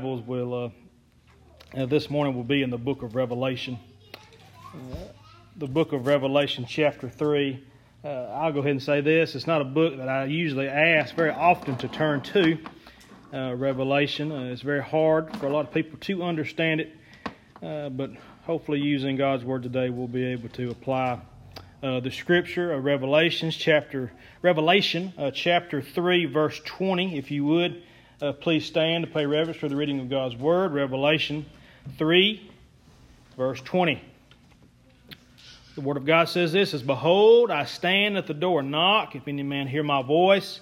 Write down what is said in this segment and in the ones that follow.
Bibles, will uh, uh, this morning will be in the book of Revelation. Uh, the book of Revelation, chapter 3. Uh, I'll go ahead and say this. It's not a book that I usually ask very often to turn to. Uh, Revelation. Uh, it's very hard for a lot of people to understand it, but hopefully, using God's Word today, we'll be able to apply the Scripture of Revelations, chapter Revelation, chapter 3, verse 20, if you would. Uh, please stand to pay reverence for the reading of God's Word, Revelation 3, verse 20. The Word of God says this is Behold, I stand at the door and knock. If any man hear my voice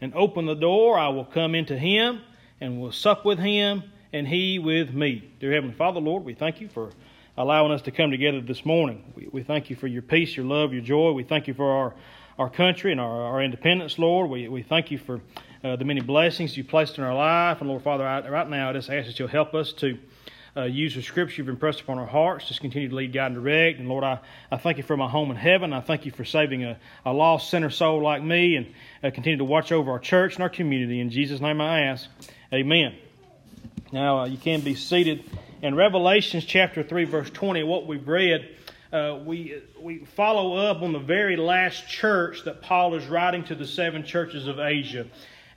and open the door, I will come into him and will sup with him and he with me. Dear Heavenly Father, Lord, we thank you for allowing us to come together this morning. We, we thank you for your peace, your love, your joy. We thank you for our, our country and our, our independence, Lord. We, we thank you for uh, the many blessings you've placed in our life. And Lord Father, right, right now I just ask that you'll help us to uh, use the scripture you've impressed upon our hearts. Just continue to lead, guide, and direct. And Lord, I, I thank you for my home in heaven. I thank you for saving a, a lost sinner soul like me and uh, continue to watch over our church and our community. In Jesus' name I ask. Amen. Now, uh, you can be seated. In Revelations chapter 3, verse 20, what we've read, uh, we, we follow up on the very last church that Paul is writing to the seven churches of Asia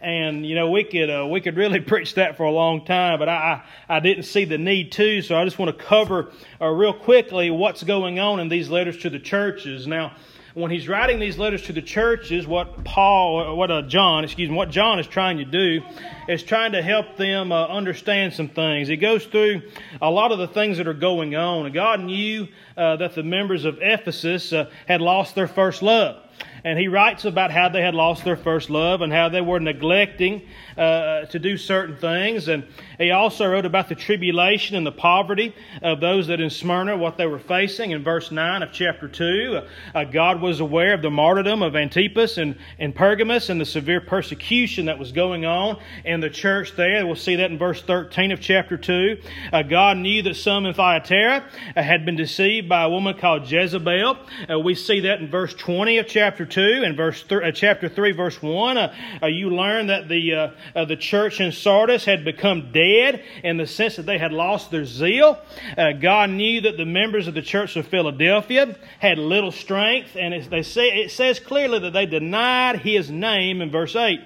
and you know we could uh, we could really preach that for a long time, but I I didn't see the need to, so I just want to cover uh, real quickly what's going on in these letters to the churches. Now, when he's writing these letters to the churches, what Paul, what uh, John, excuse me, what John is trying to do is trying to help them uh, understand some things. He goes through a lot of the things that are going on. God knew uh, that the members of Ephesus uh, had lost their first love and he writes about how they had lost their first love and how they were neglecting uh, to do certain things. And he also wrote about the tribulation and the poverty of those that in Smyrna, what they were facing. In verse 9 of chapter 2, uh, God was aware of the martyrdom of Antipas and, and Pergamus and the severe persecution that was going on in the church there. We'll see that in verse 13 of chapter 2. Uh, God knew that some in Thyatira uh, had been deceived by a woman called Jezebel. Uh, we see that in verse 20 of chapter 2 and verse th- uh, chapter 3, verse 1. you learn that the uh, the church in Sardis had become dead in the sense that they had lost their zeal. Uh, God knew that the members of the church of Philadelphia had little strength, and it, they say, it says clearly that they denied his name in verse 8.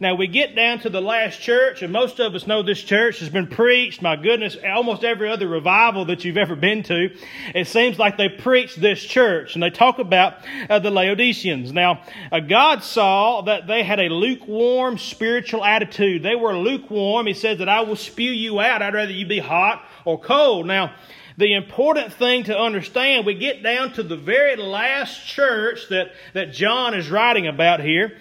Now we get down to the last church, and most of us know this church has been preached. My goodness, almost every other revival that you've ever been to, it seems like they preach this church, and they talk about uh, the Laodiceans. Now, uh, God saw that they had a lukewarm spiritual attitude. They were lukewarm. He says that I will spew you out. I'd rather you be hot or cold. Now, the important thing to understand, we get down to the very last church that, that John is writing about here.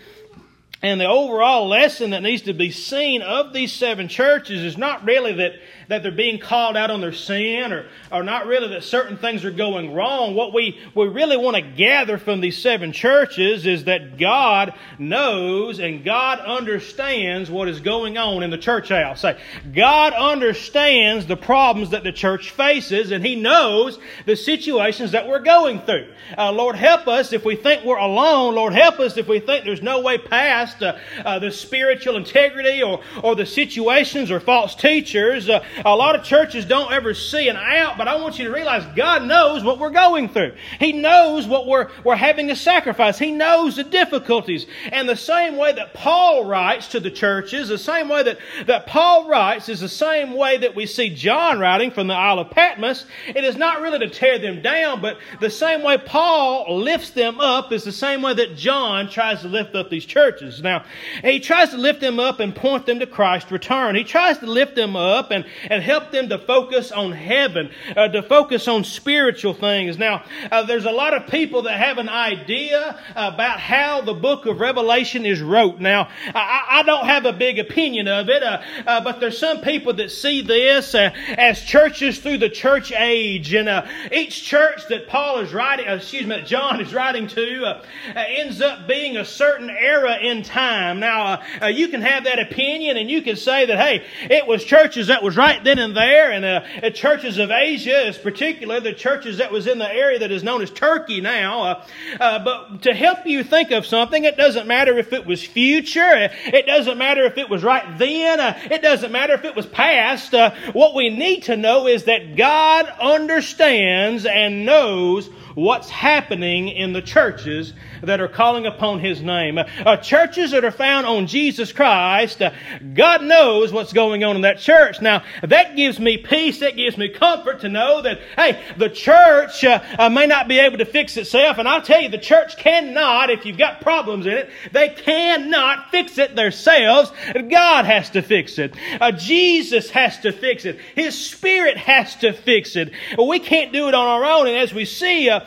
And the overall lesson that needs to be seen of these seven churches is not really that that they're being called out on their sin or, or not really that certain things are going wrong. What we, we really want to gather from these seven churches is that God knows and God understands what is going on in the church house. Say, God understands the problems that the church faces and He knows the situations that we're going through. Uh, Lord, help us if we think we're alone. Lord, help us if we think there's no way past uh, uh, the spiritual integrity or, or the situations or false teachers. Uh, a lot of churches don't ever see an out, but I want you to realize God knows what we're going through. He knows what we're, we're having to sacrifice. He knows the difficulties. And the same way that Paul writes to the churches, the same way that, that Paul writes is the same way that we see John writing from the Isle of Patmos. It is not really to tear them down, but the same way Paul lifts them up is the same way that John tries to lift up these churches. Now, he tries to lift them up and point them to Christ's return. He tries to lift them up and, and help them to focus on heaven, uh, to focus on spiritual things. Now, uh, there's a lot of people that have an idea about how the book of Revelation is wrote. Now, I, I don't have a big opinion of it, uh, uh but there's some people that see this uh, as churches through the church age, and each church that Paul is writing, excuse me, John is writing to, ends up being a certain era in time. Now, you can have that opinion and you can say that, hey, it was churches that was right then and there, and uh, churches of Asia, is particular, the churches that was in the area that is known as Turkey now. Uh, uh, but to help you think of something, it doesn't matter if it was future, it doesn't matter if it was right then, it doesn't matter if it was past. what we need to know is that God understands and knows what's happening in the churches that are calling upon His name. Uh, churches that are found on Jesus Christ, uh, God knows what's going on in that church. Now, that gives me peace, that gives me comfort to know that, hey, the church uh, uh may not be able to fix itself. And I'll tell you, the church cannot, if you've got problems in it, they cannot fix it themselves. God has to fix it. Uh, Jesus has to fix it. His Spirit has to fix it. We can't do it on our own. And as we see uh,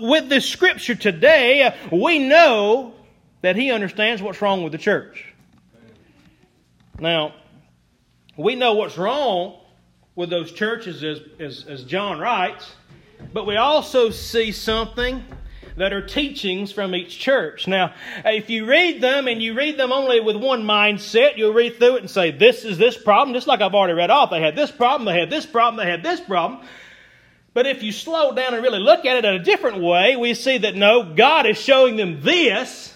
with this scripture today, we know that he understands what's wrong with the church. Now, we know what's wrong with those churches as, as, as John writes, but we also see something that are teachings from each church. Now, if you read them and you read them only with one mindset, you'll read through it and say, This is this problem, just like I've already read off. They had this problem, they had this problem, they had this problem. But if you slow down and really look at it in a different way, we see that no, God is showing them this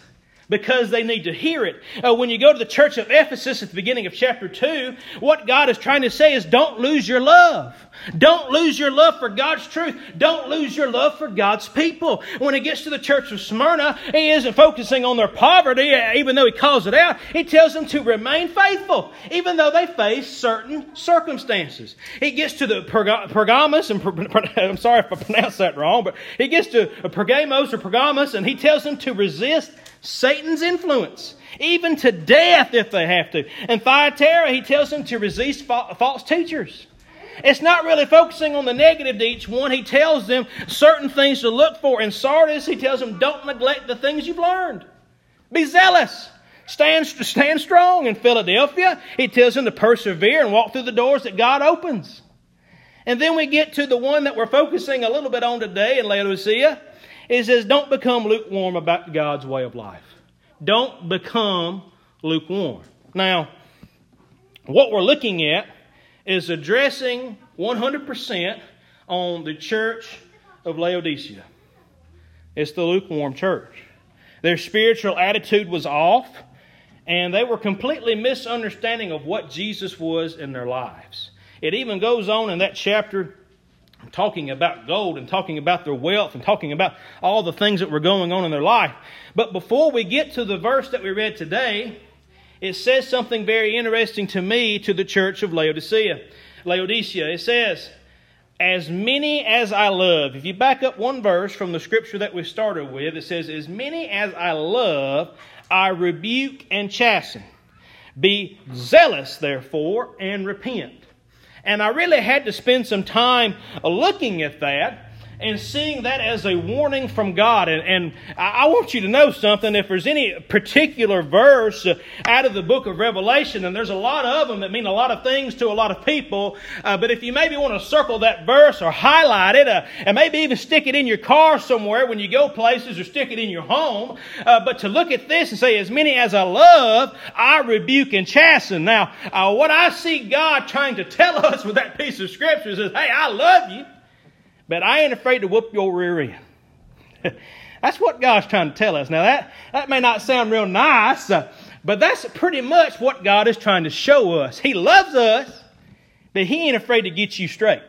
because they need to hear it. Uh, when you go to the church of Ephesus at the beginning of chapter 2, what God is trying to say is don't lose your love. Don't lose your love for God's truth. Don't lose your love for God's people. When he gets to the church of Smyrna, he isn't focusing on their poverty, uh, even though he calls it out. He tells them to remain faithful, even though they face certain circumstances. He gets to the Pergamos, and I'm sorry if I pronounced that wrong, but he gets to Pergamos or Pergamos, and he tells them to resist Satan's influence, even to death if they have to. And Thyatira, he tells them to resist false teachers. It's not really focusing on the negative to each one. He tells them certain things to look for. In Sardis, he tells them, don't neglect the things you've learned. Be zealous. Stand, stand strong. In Philadelphia, he tells them to persevere and walk through the doors that God opens. And then we get to the one that we're focusing a little bit on today in Laodicea. It says, don't become lukewarm about God's way of life. Don't become lukewarm. Now, what we're looking at is addressing 100% on the church of Laodicea. It's the lukewarm church. Their spiritual attitude was off, and they were completely misunderstanding of what Jesus was in their lives. It even goes on in that chapter talking about gold and talking about their wealth and talking about all the things that were going on in their life. But before we get to the verse that we read today, it says something very interesting to me to the church of Laodicea. Laodicea, it says, As many as I love. If you back up one verse from the scripture that we started with, it says, As many as I love, I rebuke and chasten. Be zealous, therefore, and repent. And I really had to spend some time looking at that and seeing that as a warning from God. And, and, I want you to know something. If there's any particular verse out of the book of Revelation, and there's a lot of them that mean a lot of things to a lot of people, uh, but if you maybe want to circle that verse or highlight it, uh, and maybe even stick it in your car somewhere when you go places or stick it in your home, uh, but to look at this and say, as many as I love, I rebuke and chasten. Now, uh, what I see God trying to tell us with that piece of scripture is, hey, I love you. But I ain't afraid to whoop your rear end. that's what God's trying to tell us. Now, that, that may not sound real nice, uh, but that's pretty much what God is trying to show us. He loves us, but He ain't afraid to get you straight.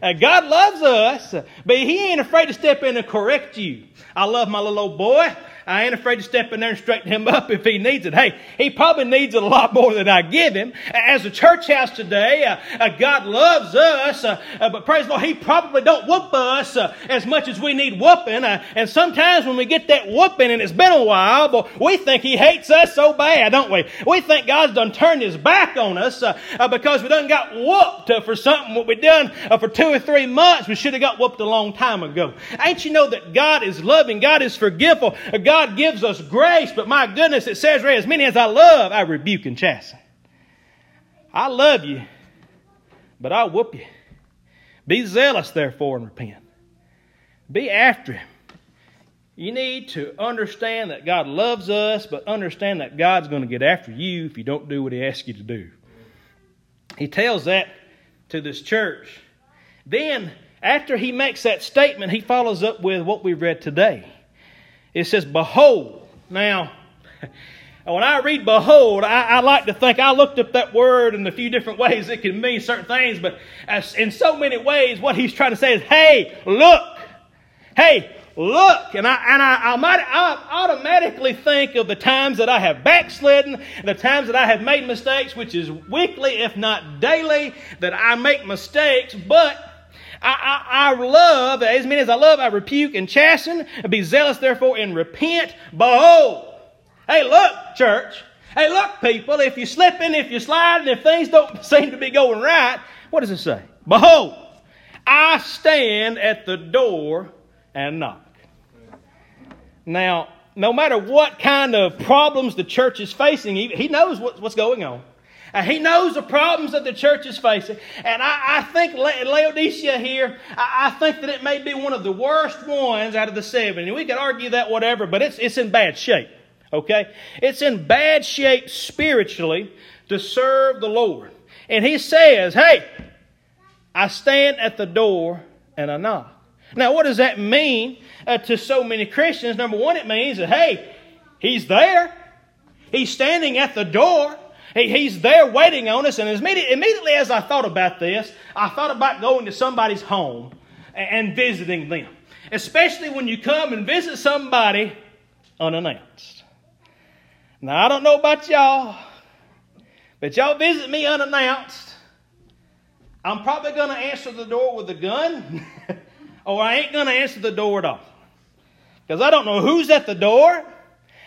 Uh, God loves us, but He ain't afraid to step in and correct you. I love my little old boy. I ain't afraid to step in there and straighten him up if he needs it. Hey, he probably needs it a lot more than I give him. As a church house today, uh, uh, God loves us, uh, uh but praise the Lord, he probably don't whoop us uh, as much as we need whooping. Uh, and sometimes when we get that whooping, and it's been a while, but we think he hates us so bad, don't we? We think God's done turned his back on us because we done got whooped for something what we done for two or three months. We should have got whooped a long time ago. Ain't you know that God is loving, God is forgiveful, God God gives us grace, but my goodness, it says as many as I love, I rebuke and chasten. I love you, but I'll whoop you. Be zealous, therefore, and repent. Be after him. You need to understand that God loves us, but understand that God's going to get after you if you don't do what He asks you to do. He tells that to this church. Then, after he makes that statement, he follows up with what we read today. It says, Behold. Now, when I read behold, I, I, like to think I looked up that word in a few different ways it can mean certain things, but in so many ways, what he's trying to say is, hey, look. Hey, look. And I, and I, I might I automatically think of the times that I have backslidden, the times that I have made mistakes, which is weekly, if not daily, that I make mistakes, but I, I, I, love, as many as I love, I rebuke and chasten. And be zealous, therefore, and repent. Behold, Hey, look, church. Hey, look, people, if you're slipping, if you're sliding, if things don't seem to be going right, what does it say? Behold, I stand at the door and knock. Now, no matter what kind of problems the church is facing, he, knows what's going on. Uh, he knows the problems that the church is facing. And I, I think Laodicea here, I, I, think that it may be one of the worst ones out of the seven. And we can argue that whatever, but it's, it's in bad shape. Okay? It's in bad shape spiritually to serve the Lord. And he says, Hey, I stand at the door and I knock. Now, what does that mean uh, to so many Christians? Number one, it means that, hey, he's there. He's standing at the door. He, he's there waiting on us. And immediately as I thought about this, I thought about going to somebody's home and visiting them. Especially when you come and visit somebody unannounced. Now, I don't know about y'all, but y'all visit me unannounced. I'm probably going to answer the door with a gun, or I ain't going to answer the door at all. Because I don't know who's at the door.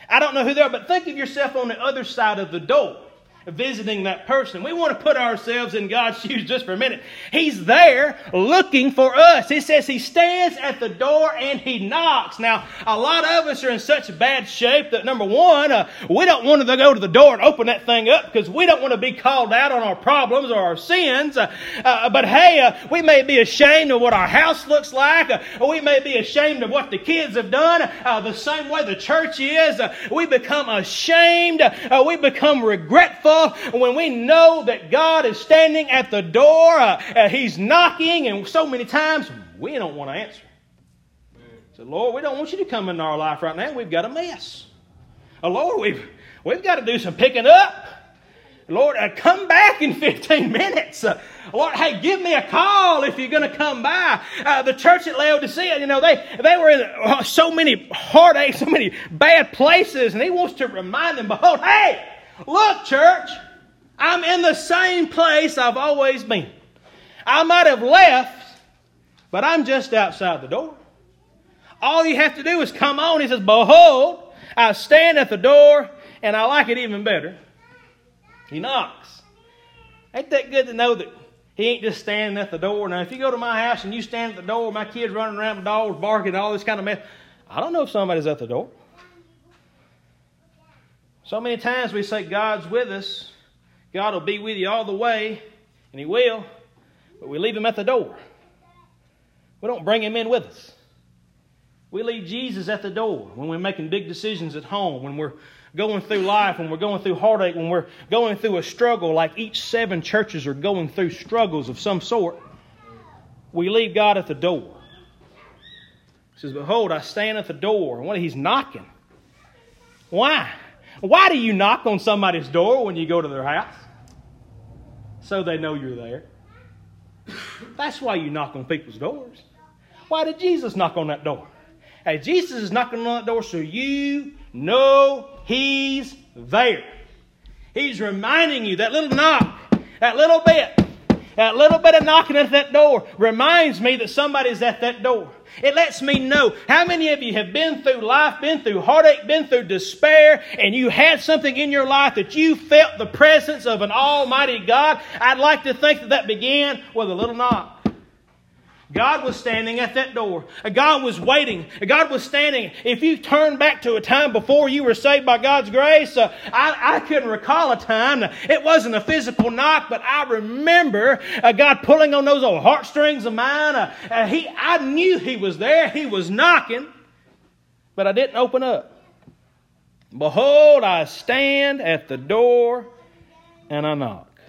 I don't know who they are, but think of yourself on the other side of the door visiting that person. We want to put ourselves in God's shoes just for a minute. He's there looking for us. He says he stands at the door and he knocks. Now, a lot of us are in such bad shape that number one, uh, we don't want to go to the door and open that thing up because we don't want to be called out on our problems or our sins. Uh, uh, but hey, uh, we may be ashamed of what our house looks like. Uh, we may be ashamed of what the kids have done. Uh, the same way the church is. we become ashamed. we become regretful when we know that God is standing at the door, uh, uh, He's knocking, and so many times we don't want to answer. So, Lord, we don't want you to come into our life right now. We've got a mess. Oh, Lord, we've, we've got to do some picking up. Lord, uh, come back in 15 minutes. Uh, Lord, hey, give me a call if you're going to come by. Uh, the church at Laodicea, you know, they, they were in uh, so many heartaches, so many bad places, and he wants to remind them, behold, hey, Look, church, I'm in the same place I've always been. I might have left, but I'm just outside the door. All you have to do is come on. He says, Behold, I stand at the door, and I like it even better. He knocks. Ain't that good to know that he ain't just standing at the door? Now, if you go to my house and you stand at the door, my kids running around with dogs barking, all this kind of mess, I don't know if somebody's at the door. So many times we say God's with us, God will be with you all the way, and He will, but we leave Him at the door. We don't bring Him in with us. We leave Jesus at the door when we're making big decisions at home, when we're going through life, when we're going through heartache, when we're going through a struggle, like each seven churches are going through struggles of some sort. We leave God at the door. He says, Behold, I stand at the door. And what he's knocking. Why? Why do you knock on somebody's door when you go to their house? So they know you're there. That's why you knock on people's doors. Why did Jesus knock on that door? Hey, Jesus is knocking on that door so you know He's there. He's reminding you that little knock, that little bit, that little bit of knocking at that door reminds me that somebody's at that door. It lets me know how many of you have been through life, been through heartache, been through despair, and you had something in your life that you felt the presence of an Almighty God. I'd like to think that that began with a little knock. God was standing at that door. God was waiting. God was standing. If you turn back to a time before you were saved by God's grace, uh, I, I couldn't recall a time. It wasn't a physical knock, but I remember uh, God pulling on those old heartstrings of mine. Uh, uh he, I knew He was there. He was knocking. but I didn't open up. Behold, I stand at the door and I knock.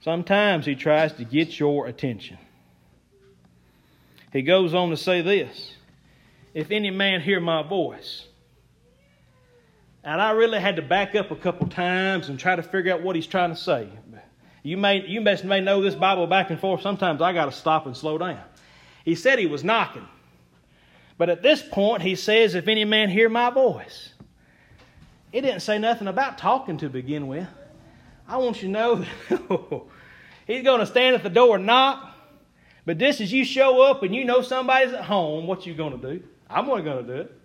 Sometimes he tries to get your attention. He goes on to say this If any man hear my voice, and I really had to back up a couple times and try to figure out what he's trying to say. You may, you may, may know this Bible back and forth. Sometimes I got to stop and slow down. He said he was knocking. But at this point, he says, If any man hear my voice. It didn't say nothing about talking to begin with. I want you to know that he's going to stand at the door and knock. But this as you show up and you know somebody's at home, what you to do? I'm going to do it.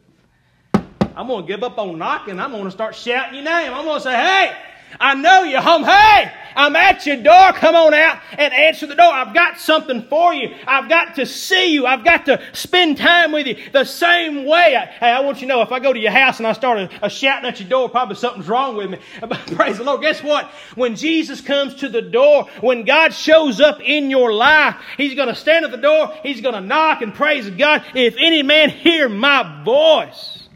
I'm to give up on knocking. I'm to start shouting your name. I'm to say, hey, I know you're home. Hey, I'm at your door. Come on out and answer the door. I've got something for you. I've got to see you. I've got to spend time with you the same way. Hey, I want you to know if I go to your house and I start a, a shouting at your door, probably something's wrong with me. Praise the Lord. Guess what? When Jesus comes to the door, when God shows up in your life, He's going to stand at the door. He's going to knock and praise God. If any man hear my voice,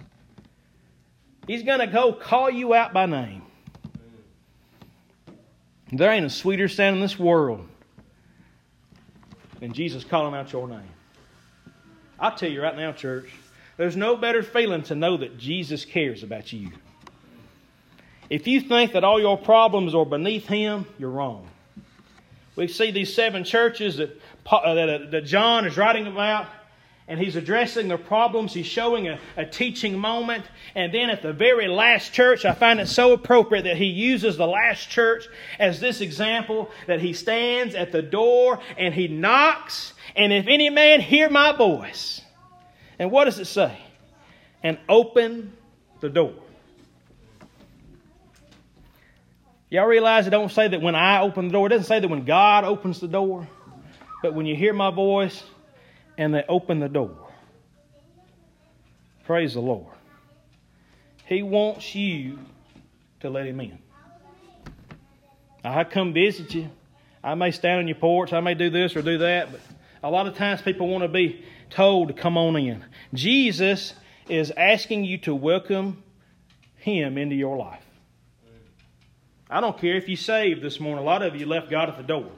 He's going to go call you out by name. There ain't a sweeter sound in this world than Jesus calling out your name. I'll tell you right now, church, there's no better feeling to know that Jesus cares about you. If you think that all your problems are beneath Him, you're wrong. We see these seven churches that, uh, that John is writing about and he's addressing their problems. He's showing a, a, teaching moment. And then at the very last church, I find it so appropriate that he uses the last church as this example that he stands at the door and he knocks. And if any man hear my voice, and what does it say? And open the door. Y'all realize it don't say that when I open the door, it doesn't say that when God opens the door, but when you hear my voice, and they open the door. Praise the Lord. He wants you to let Him in. I come visit you. I may stand on your porch. I may do this or do that, but a lot of times people want to be told to come on in. Jesus is asking you to welcome Him into your life. I don't care if you saved this morning. A lot of you left God at the door.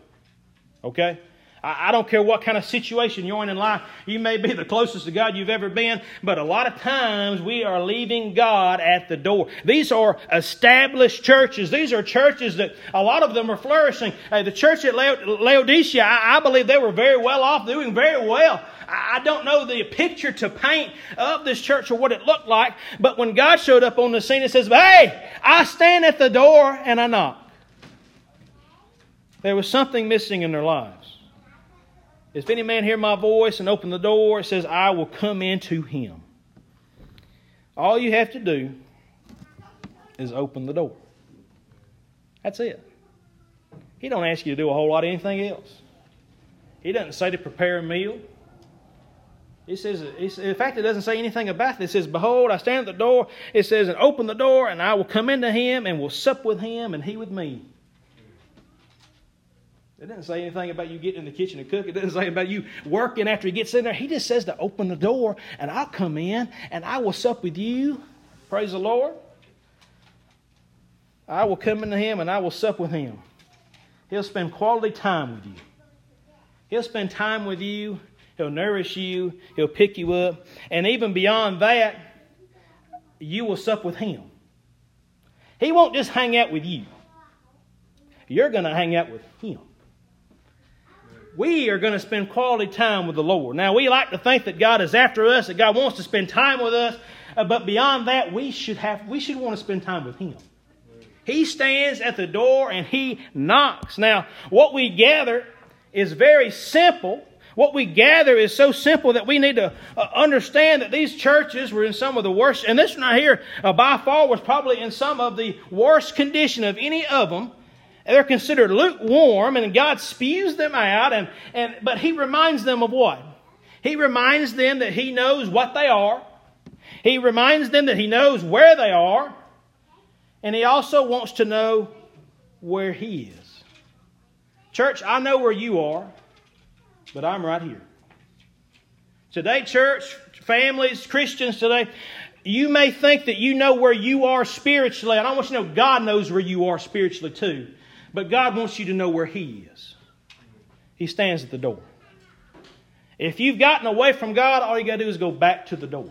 Okay? I, don't care what kind of situation you're in in life. You may be the closest to God you've ever been, but a lot of times we are leaving God at the door. These are established churches. These are churches that a lot of them are flourishing. the church at Laodicea, I, I believe they were very well off, doing very well. I don't know the picture to paint of this church or what it looked like, but when God showed up on the scene, it says, Hey, I stand at the door and I knock. There was something missing in their lives. If any man hear my voice and open the door, it says, I will come into him. All you have to do is open the door. That's it. He don't ask you to do a whole lot of anything else. He doesn't say to prepare a meal. He says, in fact, it doesn't say anything about this. It says, Behold, I stand at the door. It says, And open the door, and I will come into him, and will sup with him, and he with me. It doesn't say anything about you getting in the kitchen and cook. It doesn't say about you working after he gets in there. He just says to open the door and I'll come in and I will sup with you. Praise the Lord. I will come into him and I will sup with him. He'll spend quality time with you. He'll spend time with you. He'll nourish you. He'll pick you up. And even beyond that, you will sup with him. He won't just hang out with you. You're going to hang out with him we are going to spend quality time with the Lord. Now, we like to think that God is after us, that God wants to spend time with us, uh, but beyond that, we should have we should want to spend time with Him. He stands at the door and He knocks. Now, what we gather is very simple. What we gather is so simple that we need to uh, understand that these churches were in some of the worst, and this one right here, uh, by far, was probably in some of the worst condition of any of them they're considered lukewarm, and God spews them out, and, and, but He reminds them of what? He reminds them that He knows what they are. He reminds them that He knows where they are. And He also wants to know where He is. Church, I know where you are, but I'm right here. Today, church, families, Christians today, you may think that you know where you are spiritually, and I want you to know God knows where you are spiritually too. But God wants you to know where He is. He stands at the door. If you've gotten away from God, all you got to do is go back to the door.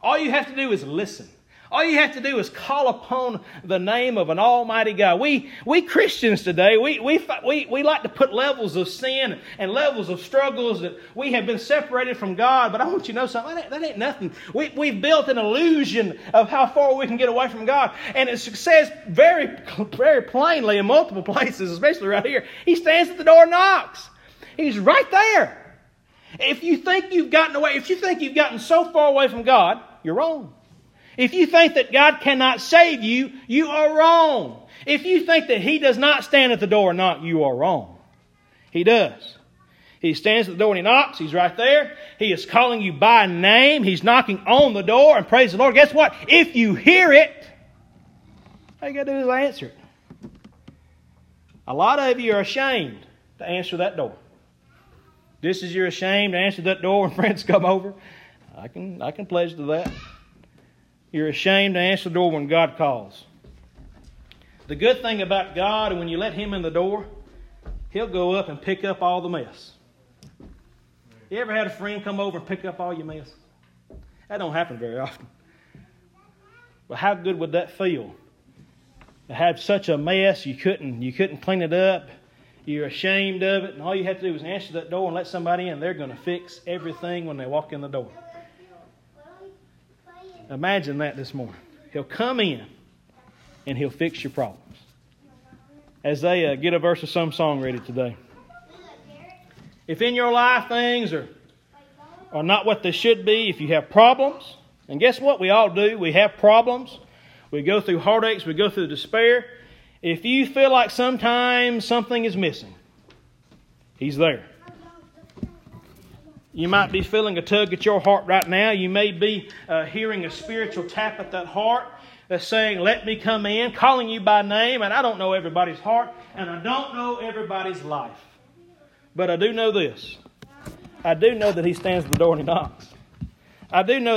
All you have to do is listen. All you have to do is call upon the name of an almighty God. We, we Christians today, we, we, we, we like to put levels of sin and levels of struggles that we have been separated from God. But I want you to know something. That ain't, that ain't nothing. We, we've built an illusion of how far we can get away from God. And it says very, very plainly in multiple places, especially right here, He stands at the door and knocks. He's right there. If you think you've gotten away, if you think you've gotten so far away from God, you're wrong. If you think that God cannot save you, you are wrong. If you think that He does not stand at the door and knock, you are wrong. He does. He stands at the door and He knocks. He's right there. He is calling you by name. He's knocking on the door and praise the Lord. Guess what? If you hear it, all you got to do is answer it. A lot of you are ashamed to answer that door. This is you're ashamed to answer that door when friends come over, I can, I can pledge to that. You're ashamed to answer the door when God calls. The good thing about God, when you let Him in the door, He'll go up and pick up all the mess. You ever had a friend come over and pick up all your mess? That don't happen very often. But how good would that feel? To have such a mess you couldn't you couldn't clean it up. You're ashamed of it, and all you have to do is answer that door and let somebody in. They're going to fix everything when they walk in the door. Imagine that this morning. He'll come in and he'll fix your problems. As they get a verse of some song ready today. If in your life things are, are not what they should be, if you have problems, and guess what? We all do. We have problems. We go through heartaches. We go through despair. If you feel like sometimes something is missing, He's there. You might be feeling a tug at your heart right now. You may be uh, hearing a spiritual tap at that heart that's saying, Let me come in, calling you by name. And I don't know everybody's heart, and I don't know everybody's life. But I do know this I do know that He stands at the door and He knocks. I do know that.